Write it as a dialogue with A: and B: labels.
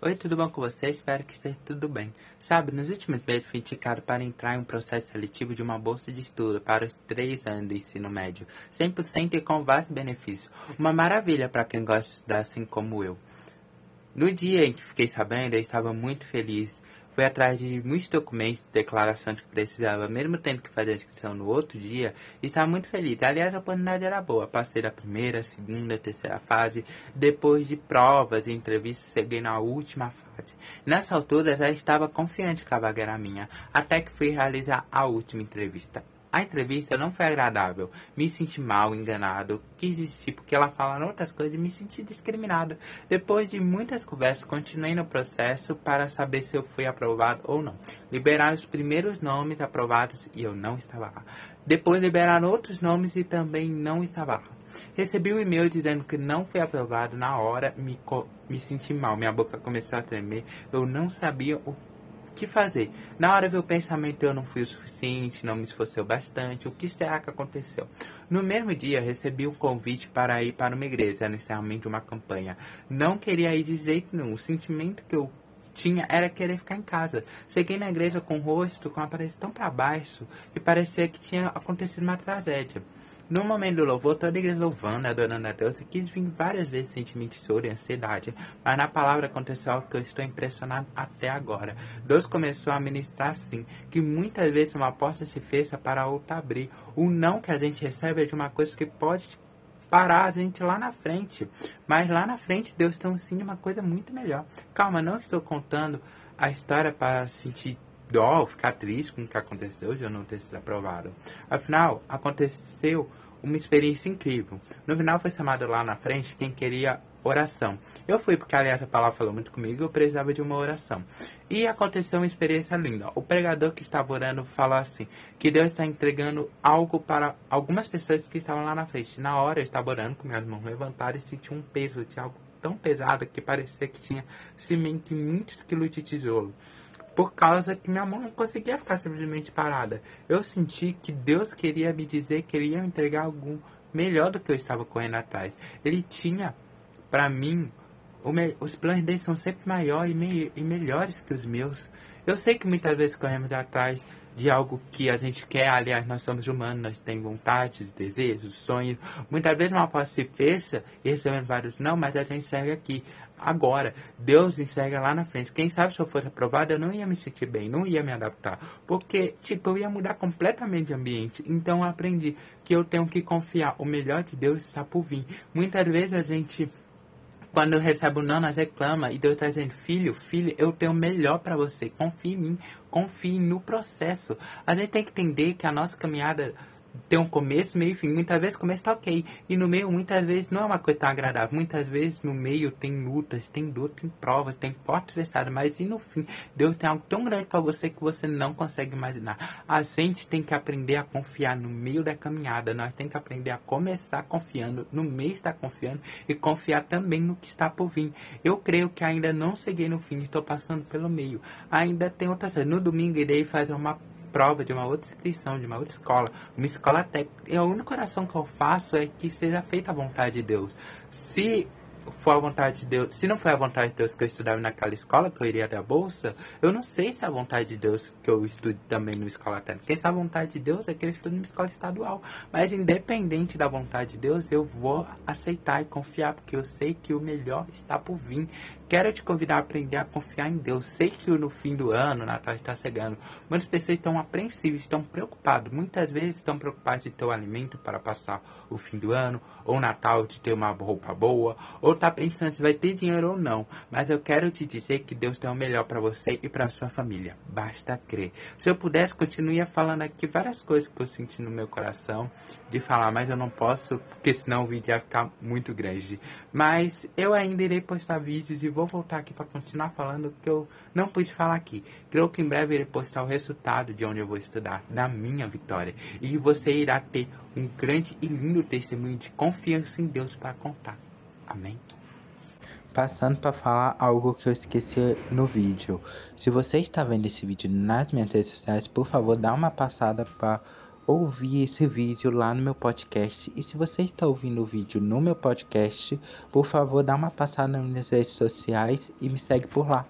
A: Oi, tudo bom com você? Espero que esteja tudo bem. Sabe, nos últimos meses fui indicado para entrar em um processo seletivo de uma bolsa de estudo para os três anos do ensino médio, 100% e com vários benefícios. Uma maravilha para quem gosta de estudar assim como eu. No dia em que fiquei sabendo, eu estava muito feliz Fui atrás de muitos documentos de declaração de que precisava, mesmo tendo que fazer a inscrição no outro dia, e estava muito feliz. Aliás, a oportunidade era boa. Passei da primeira, segunda, terceira fase. Depois de provas e entrevistas, cheguei na última fase. Nessa altura, já estava confiante que a vaga era minha, até que fui realizar a última entrevista. A entrevista não foi agradável. Me senti mal, enganado, quis desistir porque ela falando outras coisas e me senti discriminado. Depois de muitas conversas, continuei no processo para saber se eu fui aprovado ou não. Liberaram os primeiros nomes aprovados e eu não estava lá. Depois liberaram outros nomes e também não estava lá. Recebi um e-mail dizendo que não foi aprovado na hora, me, me senti mal, minha boca começou a tremer, eu não sabia o que fazer? Na hora veio o pensamento, eu não fui o suficiente, não me esforcei bastante, o que será que aconteceu? No mesmo dia, recebi um convite para ir para uma igreja, inicialmente uma campanha. Não queria ir de jeito nenhum, o sentimento que eu tinha era querer ficar em casa. Cheguei na igreja com o rosto, com a aparência tão para baixo, que parecia que tinha acontecido uma tragédia. No momento do louvor, toda a igreja louvando, adorando a Deus, e quis vir várias vezes sentir choro e ansiedade, mas na palavra aconteceu algo que eu estou impressionado até agora. Deus começou a ministrar assim, que muitas vezes uma porta se fecha para outra abrir. O não que a gente recebe é de uma coisa que pode parar a gente lá na frente, mas lá na frente Deus tem um sim uma coisa muito melhor. Calma, não estou contando a história para sentir dó, ficar triste com o que aconteceu de eu não ter sido aprovado. Afinal, aconteceu uma experiência incrível. No final foi chamado lá na frente quem queria oração. Eu fui porque, aliás, a palavra falou muito comigo, eu precisava de uma oração. E aconteceu uma experiência linda. O pregador que estava orando falou assim, que Deus está entregando algo para algumas pessoas que estavam lá na frente. Na hora eu estava orando com minhas mãos levantadas e senti um peso de algo tão pesado que parecia que tinha cimento e muitos quilos de tijolo por causa que minha mão não conseguia ficar simplesmente parada. Eu senti que Deus queria me dizer que ele ia me entregar algo melhor do que eu estava correndo atrás. Ele tinha, para mim, os planos dele são sempre maiores e, me e melhores que os meus. Eu sei que muitas vezes corremos atrás de algo que a gente quer. Aliás, nós somos humanos, nós temos vontades, desejos, sonhos. Muitas vezes uma porta se fecha e recebemos vários não, mas a gente segue aqui agora. Deus enxerga lá na frente. Quem sabe se eu fosse aprovado, eu não ia me sentir bem, não ia me adaptar. Porque, tipo, eu ia mudar completamente de ambiente. Então eu aprendi que eu tenho que confiar. O melhor de Deus está por vir. Muitas vezes a gente quando recebe o não, nós reclama e Deus está dizendo, filho, filho, eu tenho o melhor para você. Confie em mim, confie no processo. A gente tem que entender que a nossa caminhada tem um começo, meio e fim. Muitas vezes o começo tá ok. E no meio, muitas vezes, não é uma coisa tão agradável. Muitas vezes no meio tem lutas, tem dor, tem provas, tem portas fechadas. Mas e no fim, Deus tem algo tão grande para você que você não consegue imaginar. A gente tem que aprender a confiar no meio da caminhada. Nós temos que aprender a começar confiando, no meio está confiando e confiar também no que está por vir. Eu creio que ainda não cheguei no fim, estou passando pelo meio. Ainda tem outras coisas. No domingo irei fazer uma prova de uma outra instituição, de uma outra escola, uma escola técnica. E a única oração que eu faço é que seja feita a vontade de Deus. Se for a vontade de Deus, se não foi a vontade de Deus que eu estudava naquela escola, que eu iria dar bolsa, eu não sei se é a vontade de Deus que eu estude também numa escola técnica. Quem sabe a vontade de Deus é que eu estude numa escola estadual. Mas independente da vontade de Deus, eu vou aceitar e confiar, porque eu sei que o melhor está por vir. Quero te convidar a aprender a confiar em Deus. Sei que no fim do ano, Natal está chegando. Muitas pessoas estão apreensivas, estão preocupadas. Muitas vezes estão preocupadas de ter o alimento para passar o fim do ano, ou Natal de ter uma roupa boa, ou tá pensando se vai ter dinheiro ou não. Mas eu quero te dizer que Deus tem o melhor para você e para sua família. Basta crer. Se eu pudesse, continuaria falando aqui várias coisas que eu senti no meu coração de falar, mas eu não posso, porque senão o vídeo ia ficar muito grande. Mas eu ainda irei postar vídeos e vou voltar aqui para continuar falando que eu não pude falar aqui. Creio que em breve irei postar o resultado de onde eu vou estudar, na minha vitória. E você irá ter um grande e lindo testemunho de confiança em Deus para contar. Amém? Passando para falar algo que eu esqueci no vídeo. Se você está vendo esse vídeo nas minhas redes sociais, por favor, dá uma passada para ouvir esse vídeo lá no meu podcast. E se você está ouvindo o vídeo no meu podcast, por favor, dá uma passada nas minhas redes sociais e me segue por lá.